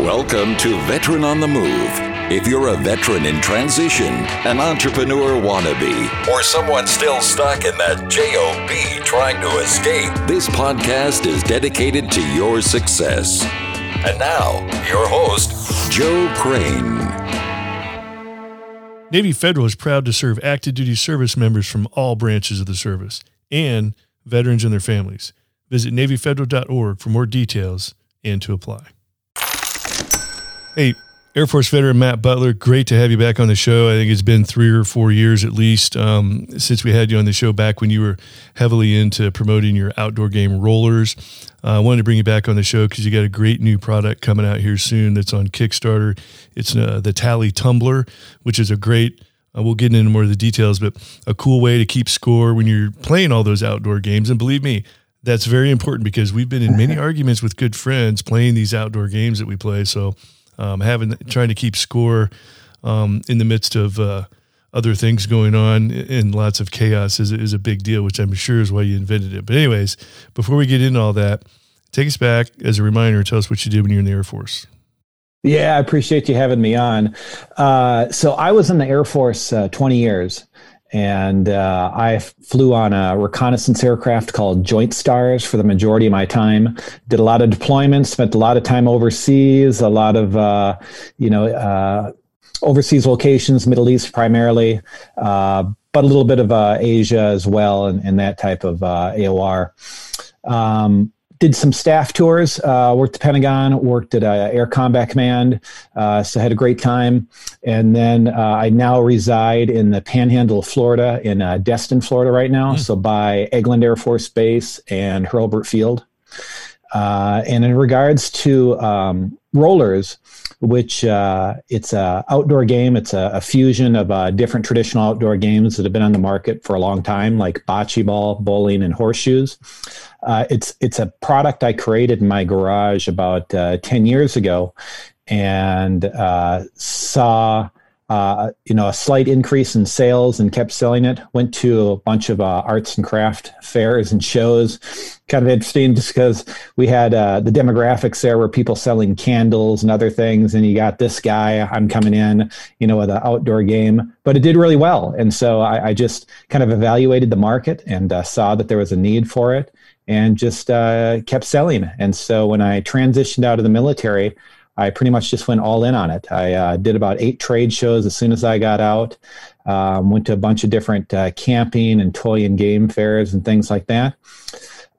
Welcome to Veteran on the Move. If you're a veteran in transition, an entrepreneur wannabe, or someone still stuck in that JOB trying to escape, this podcast is dedicated to your success. And now, your host, Joe Crane. Navy Federal is proud to serve active duty service members from all branches of the service and veterans and their families. Visit NavyFederal.org for more details and to apply. Hey, Air Force veteran Matt Butler, great to have you back on the show. I think it's been three or four years at least um, since we had you on the show back when you were heavily into promoting your outdoor game rollers. Uh, I wanted to bring you back on the show because you got a great new product coming out here soon that's on Kickstarter. It's uh, the Tally Tumbler, which is a great uh, we'll get into more of the details, but a cool way to keep score when you're playing all those outdoor games. And believe me, that's very important because we've been in many arguments with good friends playing these outdoor games that we play. So um, having trying to keep score um, in the midst of uh, other things going on and lots of chaos is, is a big deal, which I'm sure is why you invented it. But anyways, before we get into all that, take us back as a reminder. Tell us what you did when you were in the Air Force. Yeah, I appreciate you having me on. Uh, so I was in the Air Force uh, 20 years, and uh, I flew on a reconnaissance aircraft called Joint Stars for the majority of my time. Did a lot of deployments, spent a lot of time overseas, a lot of uh, you know uh, overseas locations, Middle East primarily, uh, but a little bit of uh, Asia as well, and, and that type of uh, AOR. Um, did some staff tours, uh, worked at Pentagon, worked at uh, Air Combat Command, uh, so had a great time. And then uh, I now reside in the Panhandle of Florida, in uh, Destin, Florida, right now. Mm. So by Eglin Air Force Base and Hurlburt Field. Uh, and in regards to um, rollers, which uh, it's a outdoor game. It's a, a fusion of uh, different traditional outdoor games that have been on the market for a long time, like bocce ball, bowling, and horseshoes. Uh, it's it's a product I created in my garage about uh, ten years ago, and uh, saw uh, you know, a slight increase in sales and kept selling it. Went to a bunch of uh, arts and craft fairs and shows. Kind of interesting just because we had uh, the demographics there were people selling candles and other things. And you got this guy, I'm coming in, you know, with an outdoor game, but it did really well. And so I, I just kind of evaluated the market and uh, saw that there was a need for it and just uh, kept selling. And so when I transitioned out of the military, I pretty much just went all in on it. I uh, did about eight trade shows as soon as I got out. Um, went to a bunch of different uh, camping and toy and game fairs and things like that.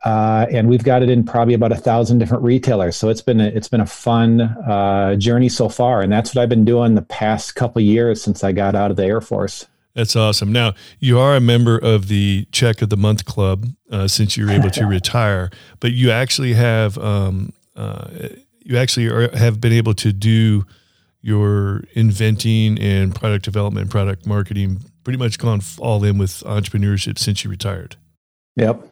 Uh, and we've got it in probably about a thousand different retailers. So it's been a, it's been a fun uh, journey so far, and that's what I've been doing the past couple years since I got out of the Air Force. That's awesome. Now you are a member of the Check of the Month Club uh, since you were able to retire, but you actually have um, uh, you actually are, have been able to do your inventing and product development, product marketing, pretty much gone all in with entrepreneurship since you retired. Yep,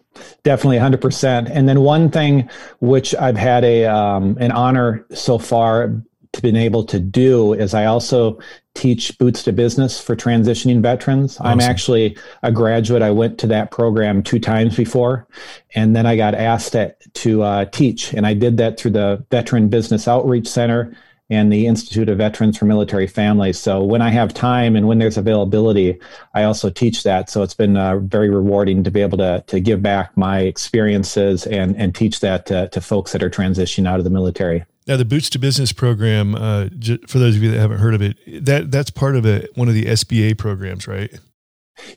definitely 100%. And then one thing which I've had a um, an honor so far been able to do is I also teach Boots to Business for transitioning veterans. Awesome. I'm actually a graduate. I went to that program two times before, and then I got asked to, to uh, teach, and I did that through the Veteran Business Outreach Center and the Institute of Veterans for Military Families. So when I have time and when there's availability, I also teach that. So it's been uh, very rewarding to be able to to give back my experiences and and teach that to, to folks that are transitioning out of the military. Now, the Boots to Business program, uh, for those of you that haven't heard of it, that that's part of a, one of the SBA programs, right?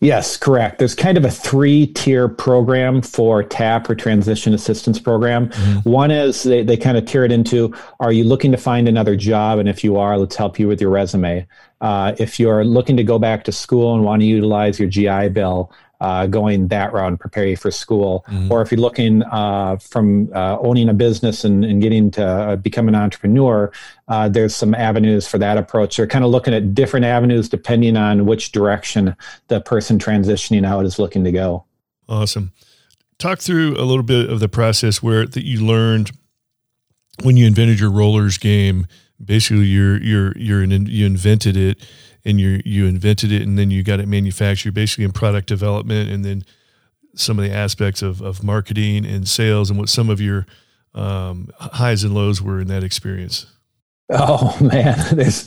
Yes, correct. There's kind of a three tier program for TAP or Transition Assistance Program. Mm-hmm. One is they, they kind of tier it into are you looking to find another job? And if you are, let's help you with your resume. Uh, if you're looking to go back to school and want to utilize your GI Bill, uh, going that route and prepare you for school. Mm-hmm. Or if you're looking uh, from uh, owning a business and, and getting to uh, become an entrepreneur, uh, there's some avenues for that approach. They're kind of looking at different avenues depending on which direction the person transitioning out is looking to go. Awesome. Talk through a little bit of the process where that you learned when you invented your rollers game. Basically, you're you're you're an, you invented it and you you invented it and then you got it manufactured basically in product development and then some of the aspects of, of marketing and sales and what some of your um, highs and lows were in that experience Oh man, there's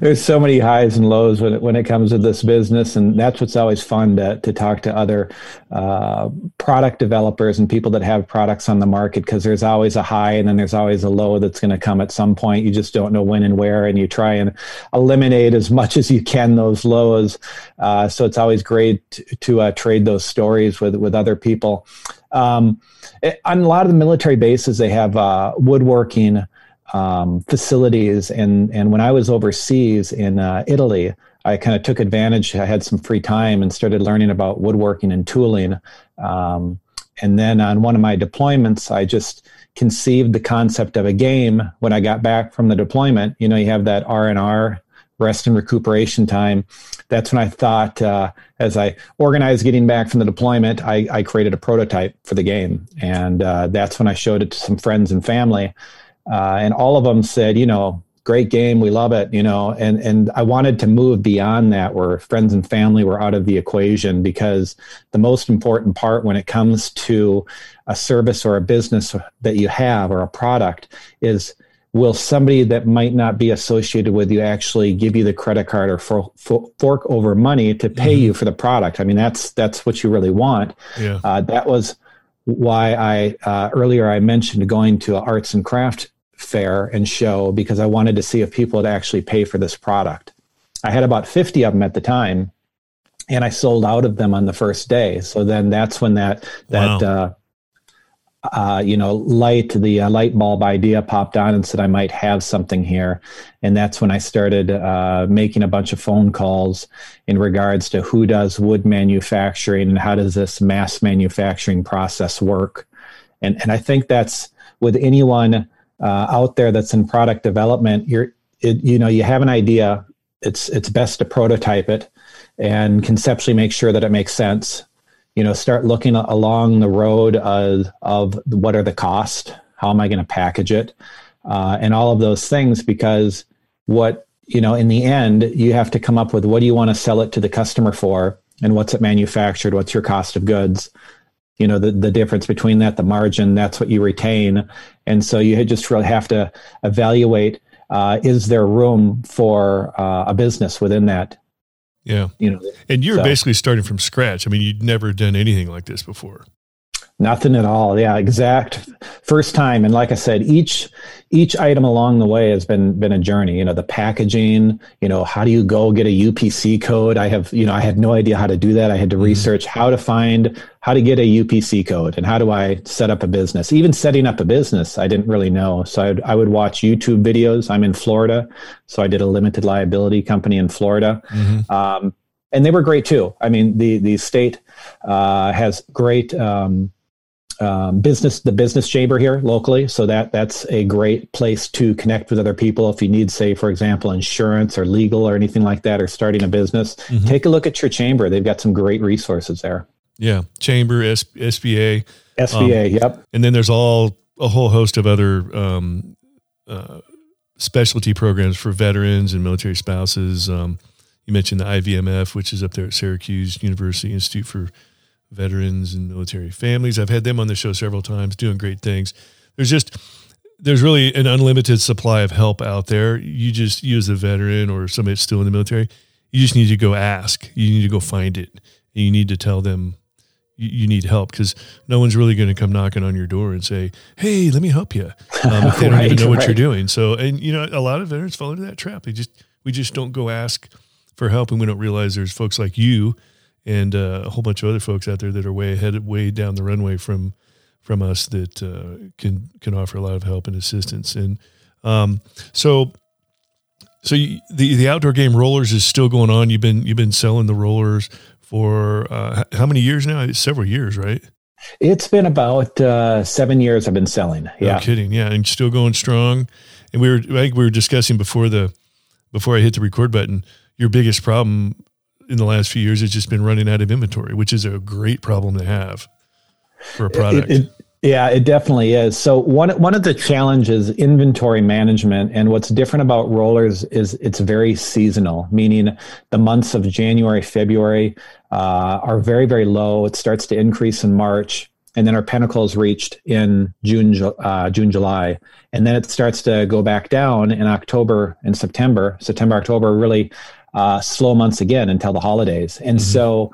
there's so many highs and lows when it, when it comes to this business, and that's what's always fun to to talk to other uh, product developers and people that have products on the market because there's always a high and then there's always a low that's going to come at some point. You just don't know when and where, and you try and eliminate as much as you can those lows. Uh, so it's always great to, to uh, trade those stories with with other people. Um, it, on a lot of the military bases, they have uh, woodworking um, facilities. And, and when I was overseas in uh, Italy, I kind of took advantage. I had some free time and started learning about woodworking and tooling. Um, and then on one of my deployments, I just conceived the concept of a game when I got back from the deployment. You know, you have that R and R rest and recuperation time. That's when I thought, uh, as I organized getting back from the deployment, I, I created a prototype for the game, and uh, that's when I showed it to some friends and family uh, and all of them said, you know, great game, we love it, you know, and and I wanted to move beyond that, where friends and family were out of the equation, because the most important part when it comes to a service or a business that you have or a product is will somebody that might not be associated with you actually give you the credit card or for, for, fork over money to pay mm-hmm. you for the product i mean that's that's what you really want yeah. Uh, that was why i uh, earlier i mentioned going to arts and craft fair and show because I wanted to see if people would actually pay for this product. I had about 50 of them at the time and I sold out of them on the first day. So then that's when that, that, wow. uh, uh, you know, light, the uh, light bulb idea popped on and said I might have something here. And that's when I started uh, making a bunch of phone calls in regards to who does wood manufacturing and how does this mass manufacturing process work. And, and I think that's with anyone uh, out there that's in product development, you're it, you know you have an idea. It's it's best to prototype it and conceptually make sure that it makes sense. You know, start looking along the road of, of what are the costs, how am I going to package it, uh, and all of those things. Because what you know, in the end, you have to come up with what do you want to sell it to the customer for, and what's it manufactured, what's your cost of goods, you know the, the difference between that the margin that's what you retain. And so you just really have to evaluate uh, is there room for uh, a business within that? Yeah. You know and you're so. basically starting from scratch. I mean you'd never done anything like this before Nothing at all. Yeah, exact first time. And like I said, each each item along the way has been been a journey. You know, the packaging. You know, how do you go get a UPC code? I have you know I had no idea how to do that. I had to mm-hmm. research how to find how to get a UPC code and how do I set up a business. Even setting up a business, I didn't really know. So I'd, I would watch YouTube videos. I'm in Florida, so I did a limited liability company in Florida. Mm-hmm. Um, and they were great too. I mean, the the state uh, has great um, um, business the business chamber here locally. So that that's a great place to connect with other people. If you need say for example insurance or legal or anything like that or starting a business mm-hmm. take a look at your chamber. They've got some great resources there. Yeah. Chamber S- sba sba um, yep. and then there's all a whole host of other um, uh, specialty programs for veterans and military spouses. Um, you mentioned the ivmf which is up there at syracuse university institute for veterans and military families. I've had them on the show several times doing great things. There's just there's really an unlimited supply of help out there. You just you as a veteran or somebody that's still in the military, you just need to go ask. You need to go find it. And you need to tell them you, you need help because no one's really going to come knocking on your door and say, "Hey, let me help you." Um, if they don't even know what right. you're doing. So, and you know, a lot of veterans fall into that trap. They just we just don't go ask for help, and we don't realize there's folks like you and uh, a whole bunch of other folks out there that are way ahead, way down the runway from from us that uh, can can offer a lot of help and assistance. And um, so, so you, the the outdoor game rollers is still going on. You've been you've been selling the rollers for uh, how many years now? It's several years, right? It's been about uh, seven years. I've been selling. Yeah, no kidding. Yeah, and still going strong. And we were I think we were discussing before the before I hit the record button. Your biggest problem in the last few years has just been running out of inventory, which is a great problem to have for a product. It, it, yeah, it definitely is. So one one of the challenges inventory management, and what's different about rollers is it's very seasonal, meaning the months of January, February uh, are very very low. It starts to increase in March, and then our pinnacles reached in June, uh, June, July, and then it starts to go back down in October and September. September, October, really uh, slow months again until the holidays, and mm-hmm. so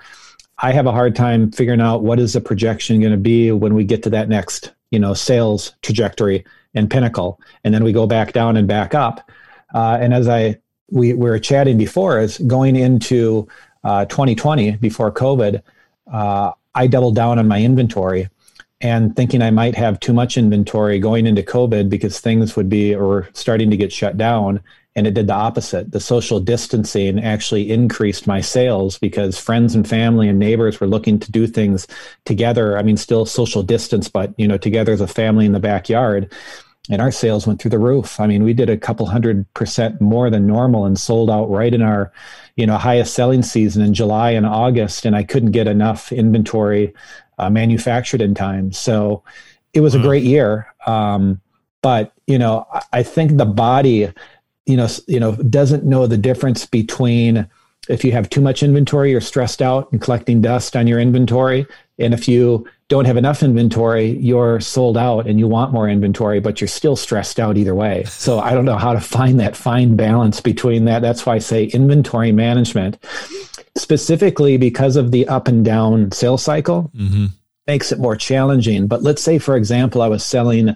I have a hard time figuring out what is the projection going to be when we get to that next, you know, sales trajectory and pinnacle, and then we go back down and back up. Uh, and as I we, we were chatting before, is going into uh, 2020 before COVID, uh, I doubled down on my inventory and thinking I might have too much inventory going into COVID because things would be or starting to get shut down. And it did the opposite. The social distancing actually increased my sales because friends and family and neighbors were looking to do things together. I mean, still social distance, but you know, together as a family in the backyard and our sales went through the roof. I mean, we did a couple hundred percent more than normal and sold out right in our, you know, highest selling season in July and August. And I couldn't get enough inventory uh, manufactured in time. So it was a great year. Um, but you know, I, I think the body, you know, you know, doesn't know the difference between if you have too much inventory, you're stressed out and collecting dust on your inventory, and if you don't have enough inventory, you're sold out and you want more inventory, but you're still stressed out either way. So I don't know how to find that fine balance between that. That's why I say inventory management, specifically because of the up and down sales cycle, mm-hmm. makes it more challenging. But let's say, for example, I was selling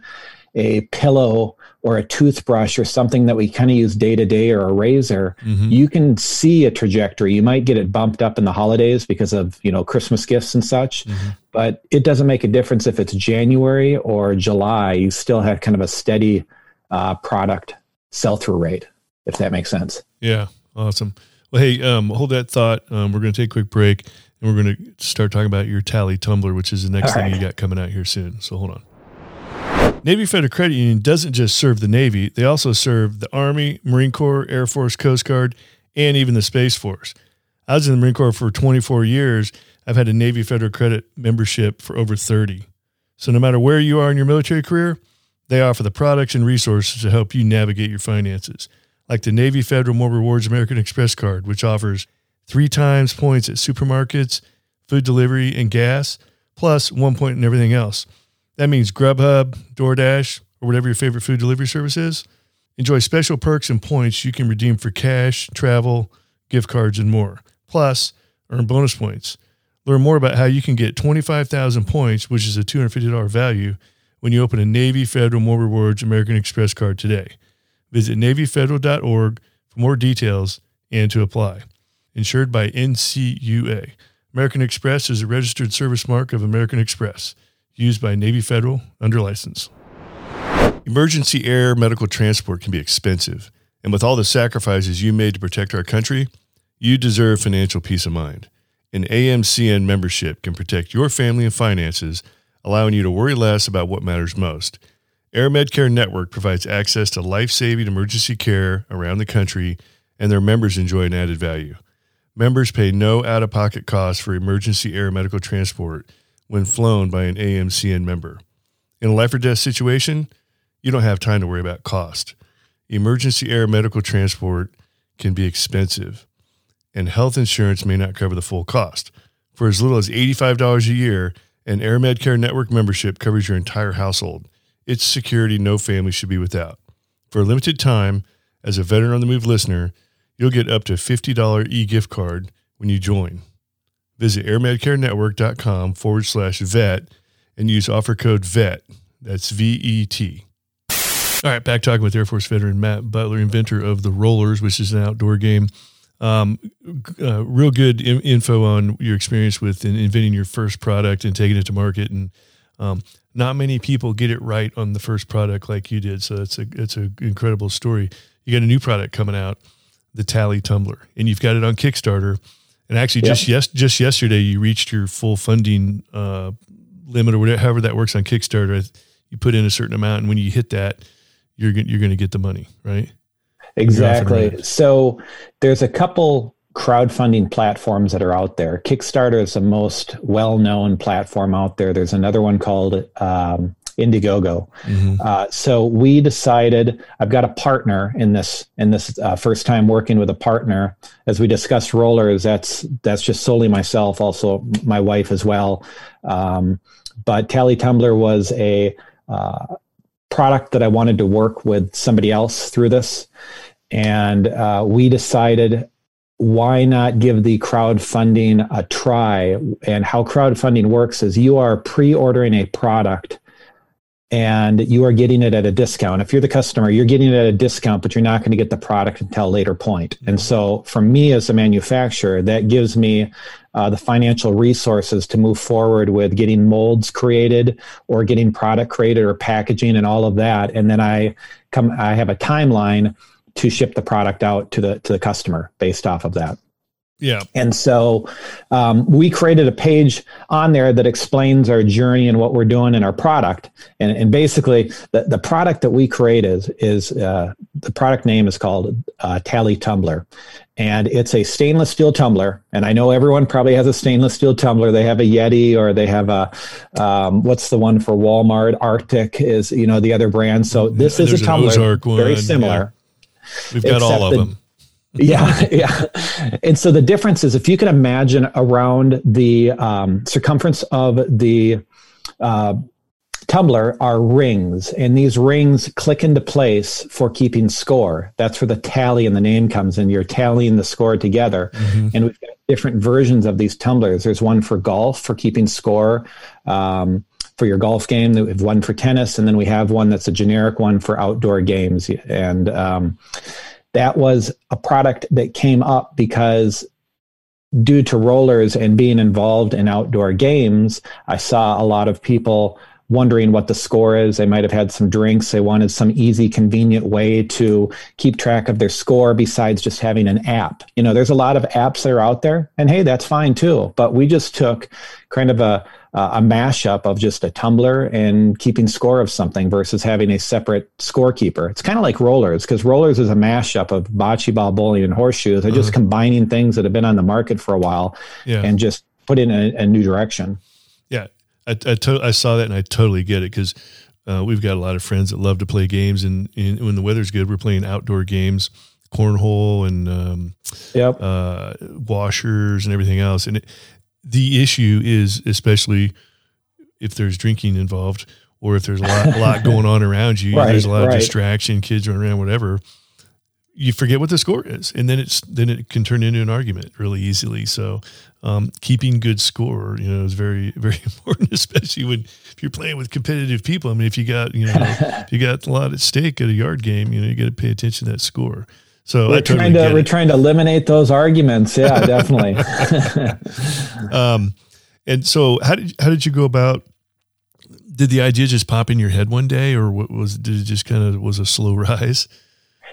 a pillow or a toothbrush or something that we kind of use day to day or a razor, mm-hmm. you can see a trajectory. You might get it bumped up in the holidays because of, you know, Christmas gifts and such, mm-hmm. but it doesn't make a difference if it's January or July. You still have kind of a steady uh, product sell through rate, if that makes sense. Yeah. Awesome. Well, hey, um, hold that thought. Um, we're going to take a quick break and we're going to start talking about your tally tumbler, which is the next All thing right. you got coming out here soon. So hold on. Navy Federal Credit Union doesn't just serve the Navy, they also serve the Army, Marine Corps, Air Force, Coast Guard, and even the Space Force. I was in the Marine Corps for 24 years. I've had a Navy Federal Credit membership for over 30. So no matter where you are in your military career, they offer the products and resources to help you navigate your finances, like the Navy Federal More Rewards American Express card, which offers three times points at supermarkets, food delivery, and gas, plus one point in everything else. That means Grubhub, DoorDash, or whatever your favorite food delivery service is. Enjoy special perks and points you can redeem for cash, travel, gift cards, and more. Plus, earn bonus points. Learn more about how you can get 25,000 points, which is a $250 value, when you open a Navy Federal More Rewards American Express card today. Visit NavyFederal.org for more details and to apply. Insured by NCUA. American Express is a registered service mark of American Express used by Navy Federal under license. Emergency air medical transport can be expensive, and with all the sacrifices you made to protect our country, you deserve financial peace of mind. An AMCN membership can protect your family and finances, allowing you to worry less about what matters most. Air Medcare Network provides access to life saving emergency care around the country, and their members enjoy an added value. Members pay no out of pocket costs for emergency air medical transport when flown by an AMCN member. In a life or death situation, you don't have time to worry about cost. Emergency air medical transport can be expensive, and health insurance may not cover the full cost. For as little as $85 a year, an Air Medcare Network membership covers your entire household. It's security no family should be without. For a limited time, as a Veteran on the Move listener, you'll get up to $50 e gift card when you join. Visit airmedcarenetwork.com forward slash vet and use offer code VET. That's V E T. All right, back talking with Air Force veteran Matt Butler, inventor of the Rollers, which is an outdoor game. Um, uh, real good in- info on your experience with in- inventing your first product and taking it to market. And um, not many people get it right on the first product like you did. So it's a it's an incredible story. You got a new product coming out, the Tally Tumbler, and you've got it on Kickstarter. And actually, just yes, just yesterday, you reached your full funding uh, limit or whatever, however that works on Kickstarter. You put in a certain amount, and when you hit that, you're you're going to get the money, right? Exactly. So there's a couple crowdfunding platforms that are out there. Kickstarter is the most well-known platform out there. There's another one called um, Indiegogo. Mm-hmm. Uh, so we decided I've got a partner in this in this uh, first time working with a partner. As we discussed rollers, that's that's just solely myself, also my wife as well. Um, but Tally Tumbler was a uh, product that I wanted to work with somebody else through this. And uh, we decided why not give the crowdfunding a try? And how crowdfunding works is you are pre ordering a product and you are getting it at a discount. If you're the customer, you're getting it at a discount, but you're not going to get the product until a later point. And so, for me as a manufacturer, that gives me uh, the financial resources to move forward with getting molds created or getting product created or packaging and all of that. And then I come, I have a timeline to ship the product out to the to the customer based off of that. Yeah. And so um, we created a page on there that explains our journey and what we're doing in our product. And, and basically, the, the product that we create is, is uh, the product name is called uh, Tally Tumbler. And it's a stainless steel tumbler. And I know everyone probably has a stainless steel tumbler. They have a Yeti or they have a, um, what's the one for Walmart? RTIC is, you know, the other brand. So this There's is a tumbler, very similar. Yeah. We've got all of the, them yeah, yeah. And so the difference is if you can imagine around the um, circumference of the uh, tumbler are rings, and these rings click into place for keeping score. That's where the tally and the name comes in. You're tallying the score together. Mm-hmm. And we've got different versions of these tumblers. There's one for golf for keeping score. Um, for your golf game, we have one for tennis, and then we have one that's a generic one for outdoor games. And um, that was a product that came up because due to rollers and being involved in outdoor games, I saw a lot of people wondering what the score is. They might have had some drinks. They wanted some easy, convenient way to keep track of their score besides just having an app. You know, there's a lot of apps that are out there, and hey, that's fine too. But we just took kind of a uh, a mashup of just a tumbler and keeping score of something versus having a separate scorekeeper. It's kind of like rollers because rollers is a mashup of bocce ball, bowling, and horseshoes. They're uh-huh. just combining things that have been on the market for a while yeah. and just put in a, a new direction. Yeah, I I, to- I, saw that and I totally get it because uh, we've got a lot of friends that love to play games and, and, when the weather's good, we're playing outdoor games, cornhole and um, yep. uh, washers and everything else. And it, the issue is especially if there's drinking involved or if there's a lot, a lot going on around you, right, there's a lot right. of distraction, kids running around, whatever. You forget what the score is, and then it's then it can turn into an argument really easily. So, um, keeping good score, you know, is very very important, especially when if you're playing with competitive people. I mean, if you got you know if you got a lot at stake at a yard game, you know, you got to pay attention to that score. So we're totally trying to we're trying to eliminate those arguments. Yeah, definitely. um, and so how did how did you go about? Did the idea just pop in your head one day, or what was did it just kind of was a slow rise?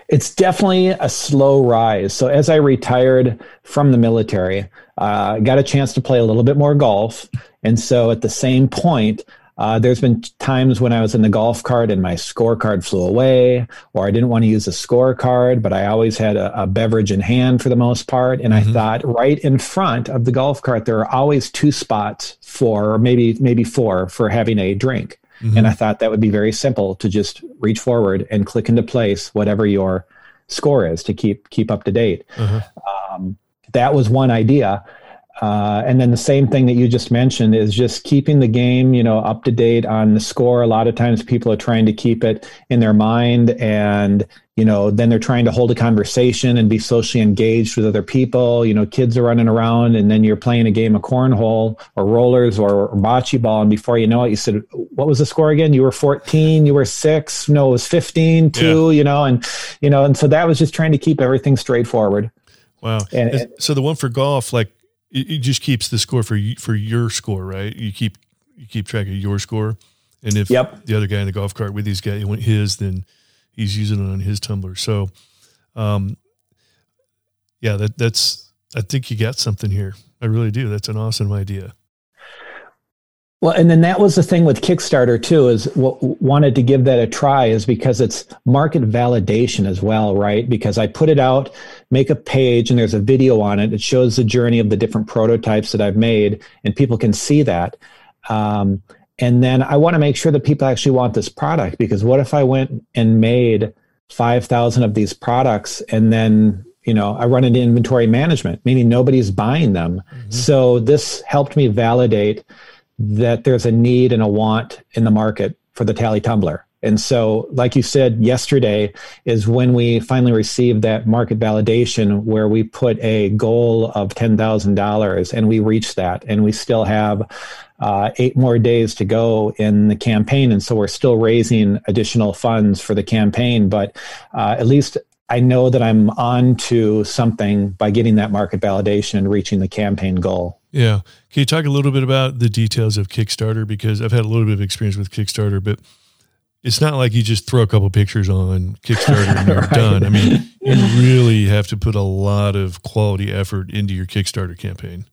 It's definitely a slow rise. So as I retired from the military, uh, I got a chance to play a little bit more golf, and so at the same point, uh, there's been times when I was in the golf cart and my scorecard flew away, or I didn't want to use a scorecard, but I always had a, a beverage in hand for the most part. And mm-hmm. I thought right in front of the golf cart, there are always two spots for, or maybe maybe four, for having a drink. Mm-hmm. And I thought that would be very simple to just reach forward and click into place whatever your score is to keep keep up to date. Uh-huh. Um, that was one idea. Uh, and then the same thing that you just mentioned is just keeping the game, you know, up to date on the score. A lot of times people are trying to keep it in their mind and, you know, then they're trying to hold a conversation and be socially engaged with other people. You know, kids are running around and then you're playing a game of cornhole or rollers or, or bocce ball. And before you know it, you said, what was the score again? You were 14, you were six. No, it was 15, two, yeah. you know, and, you know, and so that was just trying to keep everything straightforward. Wow. And, so the one for golf, like it, it just keeps the score for for your score, right? You keep you keep track of your score, and if yep. the other guy in the golf cart with these guys went his, then he's using it on his tumbler. So, um, yeah, that that's I think you got something here. I really do. That's an awesome idea. Well, and then that was the thing with Kickstarter too. Is what wanted to give that a try is because it's market validation as well, right? Because I put it out, make a page, and there's a video on it. It shows the journey of the different prototypes that I've made, and people can see that. Um, and then I want to make sure that people actually want this product because what if I went and made five thousand of these products and then you know I run into inventory management, meaning nobody's buying them. Mm-hmm. So this helped me validate that there's a need and a want in the market for the tally tumbler. And so, like you said yesterday, is when we finally received that market validation where we put a goal of $10,000 and we reached that. And we still have uh, eight more days to go in the campaign. And so we're still raising additional funds for the campaign. But uh, at least I know that I'm on to something by getting that market validation and reaching the campaign goal. Yeah. Can you talk a little bit about the details of Kickstarter? Because I've had a little bit of experience with Kickstarter, but it's not like you just throw a couple pictures on Kickstarter and you're right. done. I mean, you really have to put a lot of quality effort into your Kickstarter campaign.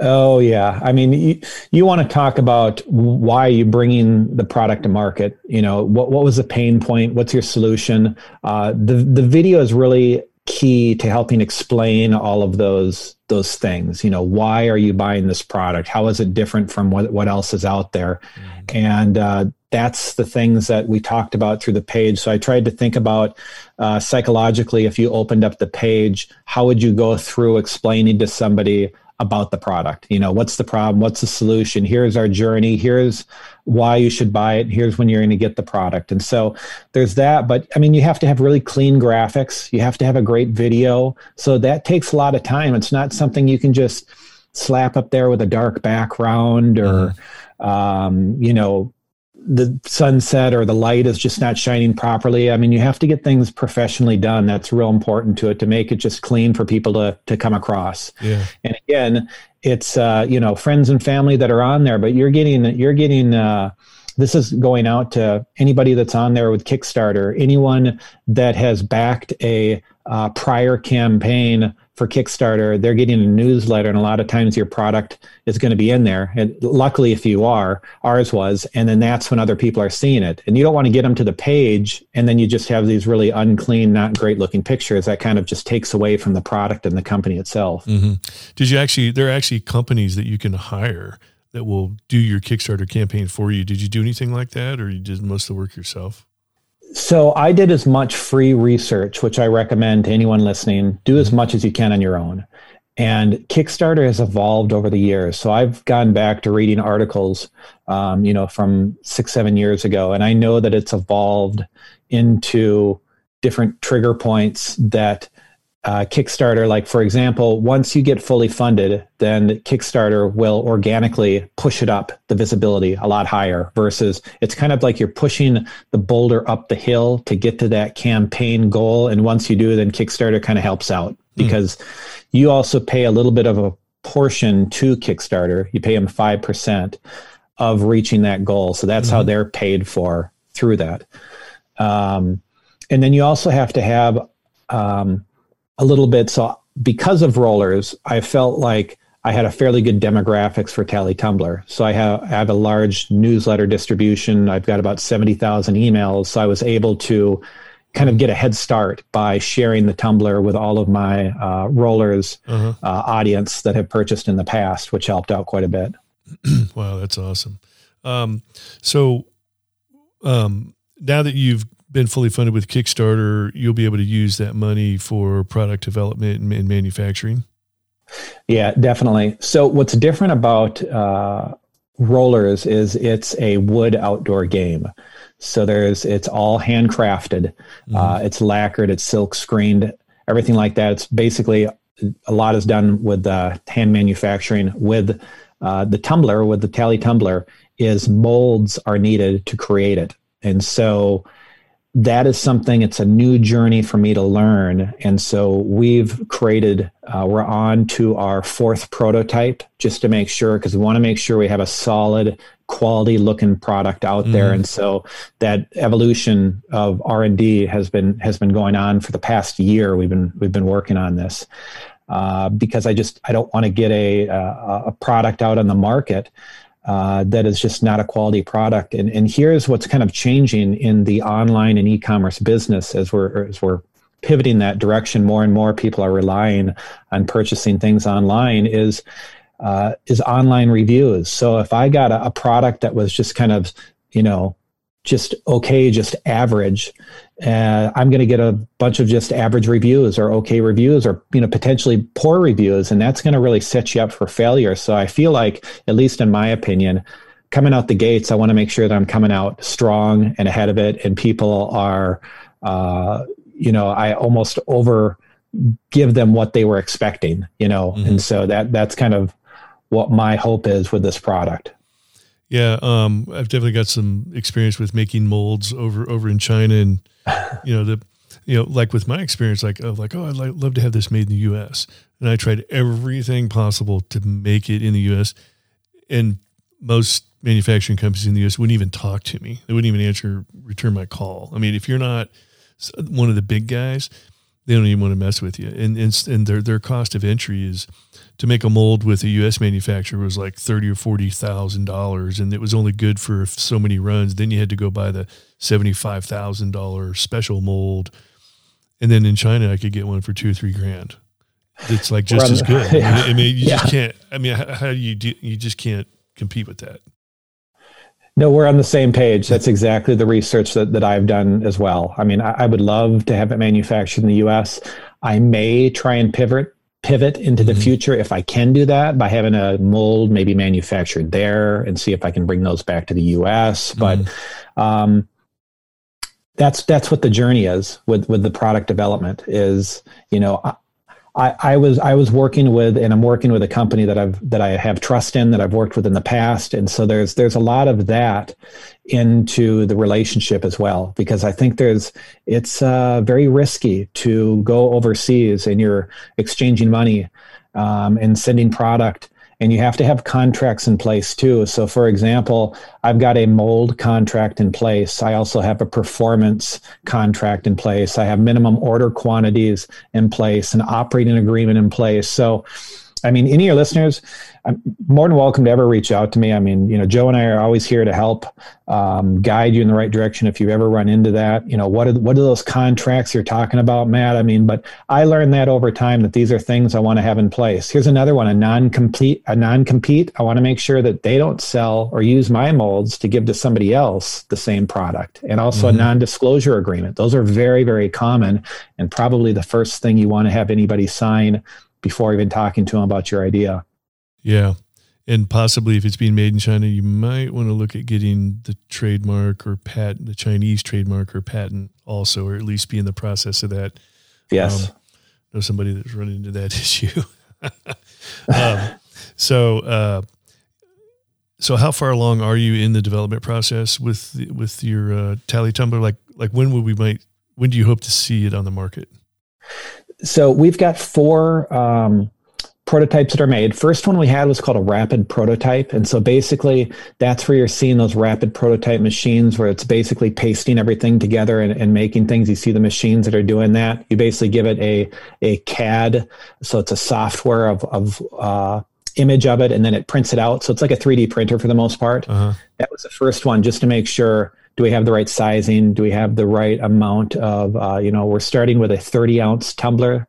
Oh yeah, I mean, you, you want to talk about why you're bringing the product to market. You know, what what was the pain point? What's your solution? Uh, the the video is really key to helping explain all of those those things you know why are you buying this product how is it different from what, what else is out there mm-hmm. and uh, that's the things that we talked about through the page so i tried to think about uh, psychologically if you opened up the page how would you go through explaining to somebody about the product. You know, what's the problem? What's the solution? Here's our journey. Here's why you should buy it. Here's when you're going to get the product. And so there's that. But I mean, you have to have really clean graphics. You have to have a great video. So that takes a lot of time. It's not something you can just slap up there with a dark background or, mm-hmm. um, you know, the sunset or the light is just not shining properly. I mean, you have to get things professionally done. That's real important to it to make it just clean for people to to come across. Yeah. And again, it's uh, you know friends and family that are on there, but you're getting you're getting. Uh, this is going out to anybody that's on there with Kickstarter, anyone that has backed a uh, prior campaign for Kickstarter, they're getting a newsletter, and a lot of times your product is going to be in there. And luckily, if you are, ours was, and then that's when other people are seeing it. And you don't want to get them to the page, and then you just have these really unclean, not great looking pictures. That kind of just takes away from the product and the company itself. Mm-hmm. Did you actually? There are actually companies that you can hire that will do your Kickstarter campaign for you. Did you do anything like that, or you did most of the work yourself? So I did as much free research, which I recommend to anyone listening. Do as much as you can on your own. And Kickstarter has evolved over the years. So I've gone back to reading articles, um, you know, from six, seven years ago, and I know that it's evolved into different trigger points that uh, Kickstarter, like for example, once you get fully funded, then Kickstarter will organically push it up the visibility a lot higher versus it's kind of like you're pushing the boulder up the hill to get to that campaign goal. And once you do, then Kickstarter kind of helps out hmm. because mm. you also pay a little bit of a portion to Kickstarter. You pay them 5% of reaching that goal. So that's mm-hmm. how they're paid for through that. Um, and then you also have to have, um, a little bit. So because of rollers, I felt like I had a fairly good demographics for Tally Tumbler. So I have, I have a large newsletter distribution. I've got about 70,000 emails. So I was able to kind of get a head start by sharing the Tumbler with all of my uh, rollers uh-huh. uh, audience that have purchased in the past, which helped out quite a bit. wow, that's awesome. Um, so um, now that you've been fully funded with Kickstarter, you'll be able to use that money for product development and, and manufacturing. Yeah, definitely. So what's different about uh, rollers is it's a wood outdoor game. So there's it's all handcrafted. Mm-hmm. Uh, it's lacquered. It's silk screened. Everything like that. It's basically a lot is done with uh, hand manufacturing. With uh, the tumbler, with the tally tumbler, is molds are needed to create it, and so that is something it's a new journey for me to learn. And so we've created uh, we're on to our fourth prototype just to make sure because we want to make sure we have a solid quality looking product out mm-hmm. there and so that evolution of r&d has been has been going on for the past year we've been we've been working on this. Uh, because i just i don't want to get a, a, a product out on the market uh, that is just not a quality product. And, and here's what's kind of changing in the online and e-commerce business as we're as we're pivoting that direction. More and more people are relying on purchasing things online. Is uh, is online reviews. So if I got a, a product that was just kind of you know just okay, just average, uh, I'm going to get a bunch of just average reviews or okay reviews or you know potentially poor reviews, and that's going to really set you up for failure. So I feel like, at least in my opinion, coming out the gates, I want to make sure that I'm coming out strong and ahead of it, and people are, uh, you know, I almost over give them what they were expecting, you know, mm-hmm. and so that that's kind of what my hope is with this product. Yeah, um, I've definitely got some experience with making molds over over in China, and you know the, you know, like with my experience, like of like, oh, I'd like, love to have this made in the U.S. And I tried everything possible to make it in the U.S. And most manufacturing companies in the U.S. wouldn't even talk to me; they wouldn't even answer, return my call. I mean, if you're not one of the big guys, they don't even want to mess with you. And and, and their their cost of entry is to make a mold with a U.S. manufacturer was like thirty or forty thousand dollars, and it was only good for so many runs. Then you had to go buy the seventy-five thousand dollar special mold, and then in China I could get one for two or three grand. It's like just as good. Yeah. I mean, I mean you yeah. just can't. I mean, how, how do you do? You just can't compete with that. No, we're on the same page. That's exactly the research that, that I've done as well. I mean, I, I would love to have it manufactured in the US. I may try and pivot pivot into the mm-hmm. future if I can do that by having a mold maybe manufactured there and see if I can bring those back to the US. Mm-hmm. But um, that's that's what the journey is with with the product development is you know I, I was I was working with and I'm working with a company that I've that I have trust in that I've worked with in the past. And so there's there's a lot of that into the relationship as well because I think there's it's uh, very risky to go overseas and you're exchanging money um, and sending product and you have to have contracts in place too. So, for example, I've got a mold contract in place. I also have a performance contract in place. I have minimum order quantities in place, an operating agreement in place. So, I mean, any of your listeners, I'm more than welcome to ever reach out to me. I mean, you know, Joe and I are always here to help um, guide you in the right direction if you ever run into that. You know, what are what are those contracts you're talking about, Matt? I mean, but I learned that over time that these are things I want to have in place. Here's another one: a non-complete, a non-compete. I want to make sure that they don't sell or use my molds to give to somebody else the same product, and also mm-hmm. a non-disclosure agreement. Those are very, very common, and probably the first thing you want to have anybody sign before even talking to them about your idea. Yeah. And possibly if it's being made in China, you might want to look at getting the trademark or patent, the Chinese trademark or patent also, or at least be in the process of that. Yes. Um, know somebody that's running into that issue. um, so, uh, so how far along are you in the development process with with your uh, tally tumbler? Like, like when will we might when do you hope to see it on the market? So we've got four um, prototypes that are made. First one we had was called a rapid prototype. And so basically that's where you're seeing those rapid prototype machines where it's basically pasting everything together and, and making things. You see the machines that are doing that. You basically give it a, a CAD. So it's a software of, of, uh, image of it and then it prints it out. So it's like a 3D printer for the most part. Uh-huh. That was the first one just to make sure do we have the right sizing? Do we have the right amount of, uh, you know, we're starting with a 30 ounce tumbler.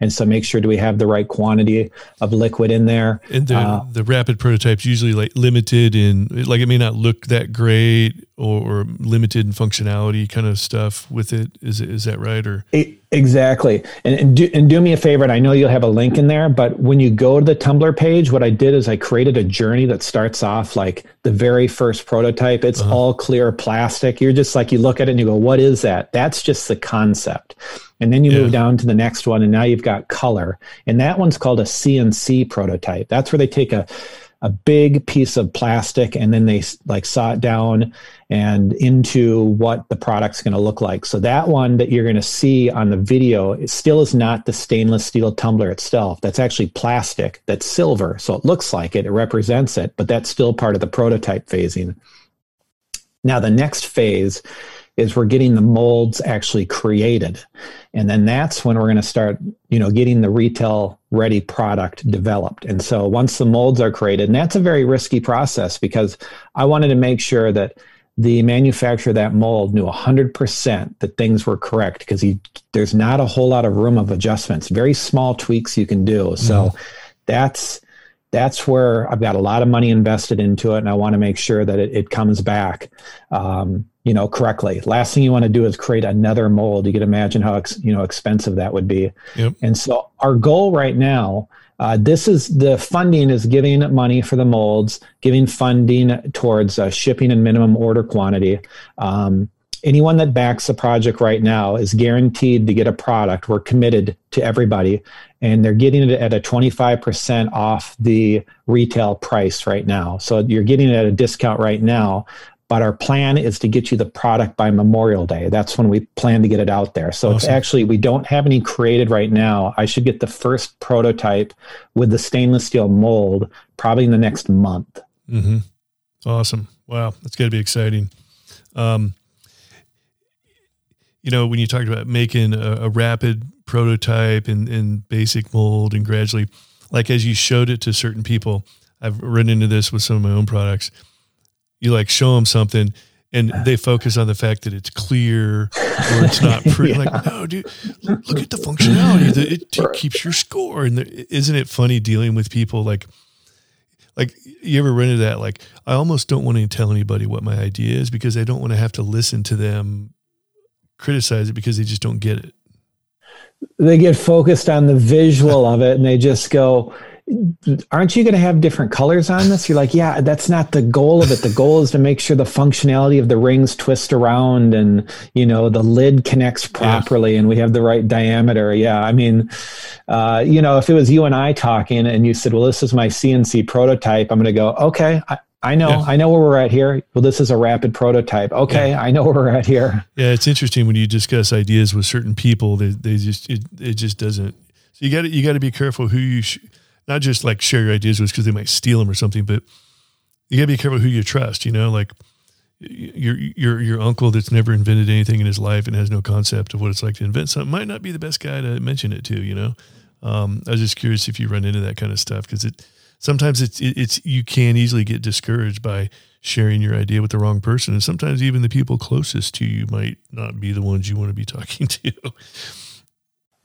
And so make sure do we have the right quantity of liquid in there? And the, uh, the rapid prototypes usually like limited in, like it may not look that great or, or limited functionality kind of stuff with it. Is, is that right? Or it, Exactly. And, and, do, and do me a favor, and I know you'll have a link in there, but when you go to the Tumbler page, what I did is I created a journey that starts off like the very first prototype. It's uh-huh. all clear plastic. You're just like, you look at it and you go, what is that? That's just the concept. And then you yeah. move down to the next one, and now you've got color. And that one's called a CNC prototype. That's where they take a a big piece of plastic and then they like saw it down and into what the product's going to look like. So that one that you're going to see on the video it still is not the stainless steel tumbler itself. That's actually plastic. That's silver. So it looks like it. It represents it, but that's still part of the prototype phasing. Now the next phase is we're getting the molds actually created. And then that's when we're going to start, you know, getting the retail ready product developed. And so once the molds are created, and that's a very risky process because I wanted to make sure that the manufacturer of that mold knew 100% that things were correct because there's not a whole lot of room of adjustments, very small tweaks you can do. So mm-hmm. that's that's where I've got a lot of money invested into it, and I want to make sure that it, it comes back. Um, you know, correctly. Last thing you want to do is create another mold. You can imagine how ex, you know expensive that would be. Yep. And so our goal right now, uh, this is the funding is giving money for the molds, giving funding towards uh, shipping and minimum order quantity. Um, anyone that backs the project right now is guaranteed to get a product. We're committed to everybody, and they're getting it at a 25% off the retail price right now. So you're getting it at a discount right now. But our plan is to get you the product by Memorial Day. That's when we plan to get it out there. So awesome. it's actually, we don't have any created right now. I should get the first prototype with the stainless steel mold probably in the next month. Mm-hmm. Awesome. Wow. That's going to be exciting. Um, you know, when you talked about making a, a rapid prototype and, and basic mold and gradually, like as you showed it to certain people, I've run into this with some of my own products. You like show them something and they focus on the fact that it's clear or it's not pretty. yeah. Like, no, dude, look at the functionality. It, it keeps your score. And isn't it funny dealing with people like, like you ever run into that? Like, I almost don't want to tell anybody what my idea is because I don't want to have to listen to them criticize it because they just don't get it. They get focused on the visual of it and they just go, aren't you going to have different colors on this? You're like, yeah, that's not the goal of it. The goal is to make sure the functionality of the rings twist around and, you know, the lid connects properly yeah. and we have the right diameter. Yeah. I mean, uh, you know, if it was you and I talking and you said, well, this is my CNC prototype, I'm going to go, okay, I, I know, yeah. I know where we're at here. Well, this is a rapid prototype. Okay, yeah. I know where we're at here. Yeah, it's interesting when you discuss ideas with certain people. They, they just it, it just doesn't. So you got to you got to be careful who you sh- not just like share your ideas with because they might steal them or something, but you got to be careful who you trust. You know, like your your your uncle that's never invented anything in his life and has no concept of what it's like to invent something might not be the best guy to mention it to. You know, um, I was just curious if you run into that kind of stuff because it sometimes it's it's you can easily get discouraged by sharing your idea with the wrong person and sometimes even the people closest to you might not be the ones you want to be talking to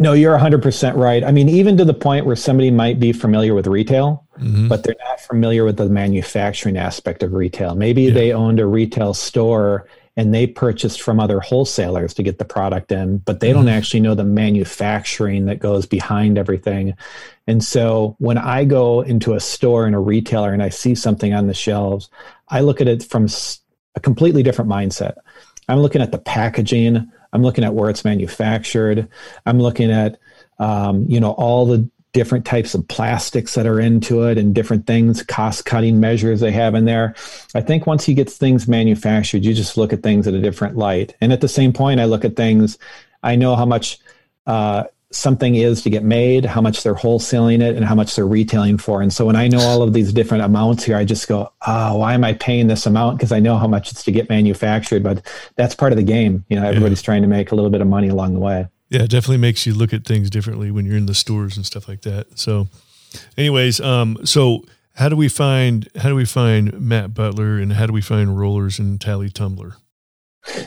no you're 100% right i mean even to the point where somebody might be familiar with retail mm-hmm. but they're not familiar with the manufacturing aspect of retail maybe yeah. they owned a retail store and they purchased from other wholesalers to get the product in, but they don't mm-hmm. actually know the manufacturing that goes behind everything. And so when I go into a store and a retailer and I see something on the shelves, I look at it from a completely different mindset. I'm looking at the packaging. I'm looking at where it's manufactured. I'm looking at um, you know all the different types of plastics that are into it and different things, cost cutting measures they have in there. I think once you get things manufactured, you just look at things at a different light. And at the same point, I look at things, I know how much uh, something is to get made, how much they're wholesaling it, and how much they're retailing for. And so when I know all of these different amounts here, I just go, oh, why am I paying this amount? Because I know how much it's to get manufactured. But that's part of the game. You know, everybody's yeah. trying to make a little bit of money along the way. Yeah, it definitely makes you look at things differently when you're in the stores and stuff like that. So, anyways, um, so how do we find how do we find Matt Butler and how do we find Rollors and Tally Tumbler?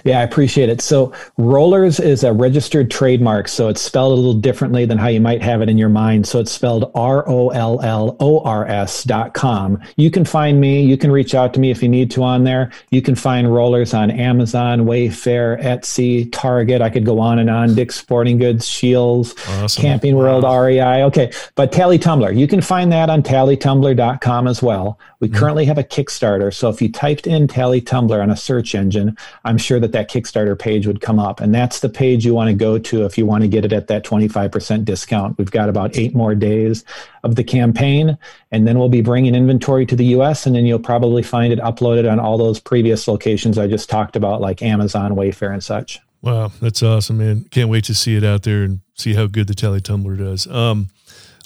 Yeah, I appreciate it. So, Rollors is a registered trademark. So, it's spelled a little differently than how you might have it in your mind. So, it's spelled R O L L O R S dot com. You can find me. You can reach out to me if you need to on there. You can find Rollors on Amazon, Wayfair, Etsy, Target. I could go on and on. Dick's Sporting Goods, Scheels, awesome. Camping World, wow. REI. Okay. But Tally Tumbler, you can find that on tallytumbler.com as well. We mm-hmm. currently have a Kickstarter. So, if you typed in Tally Tumbler on a search engine, I'm sure that that Kickstarter page would come up. And that's the page you want to go to if you want to get it at that 25% discount. We've got about eight more days of the campaign, and then we'll be bringing inventory to the US, and then you'll probably find it uploaded on all those previous locations I just talked about, like Amazon, Wayfair, and such. Wow, that's awesome, man. Can't wait to see it out there and see how good the Tally Tumbler does. Um,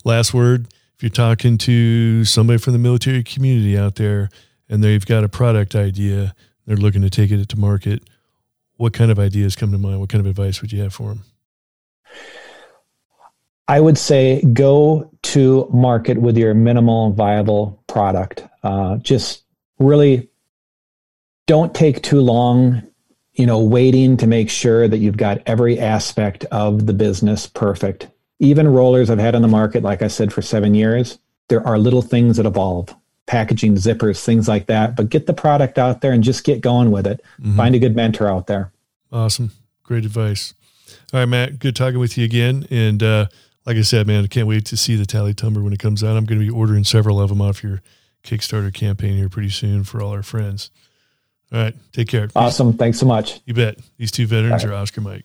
last word if you're talking to somebody from the military community out there and they've got a product idea, they're looking to take it to market, what kind of ideas come to mind? What kind of advice would you have for them? I would say go to market with your minimal viable product. Uh, just really don't take too long, you know, waiting to make sure that you've got every aspect of the business perfect. Even Rollors I've had on the market, like I said, for seven years, there are little things that evolve packaging, zippers, things like that. But get the product out there and just get going with it. Mm-hmm. Find a good mentor out there. Awesome. Great advice. All right, Matt, good talking with you again. And uh, like I said, man, I can't wait to see the Tally Tumbler when it comes out. I'm going to be ordering several of them off your Kickstarter campaign here pretty soon for all our friends. All right, take care. Awesome. Thanks so much. You bet. These two veterans right. are Oscar Mike.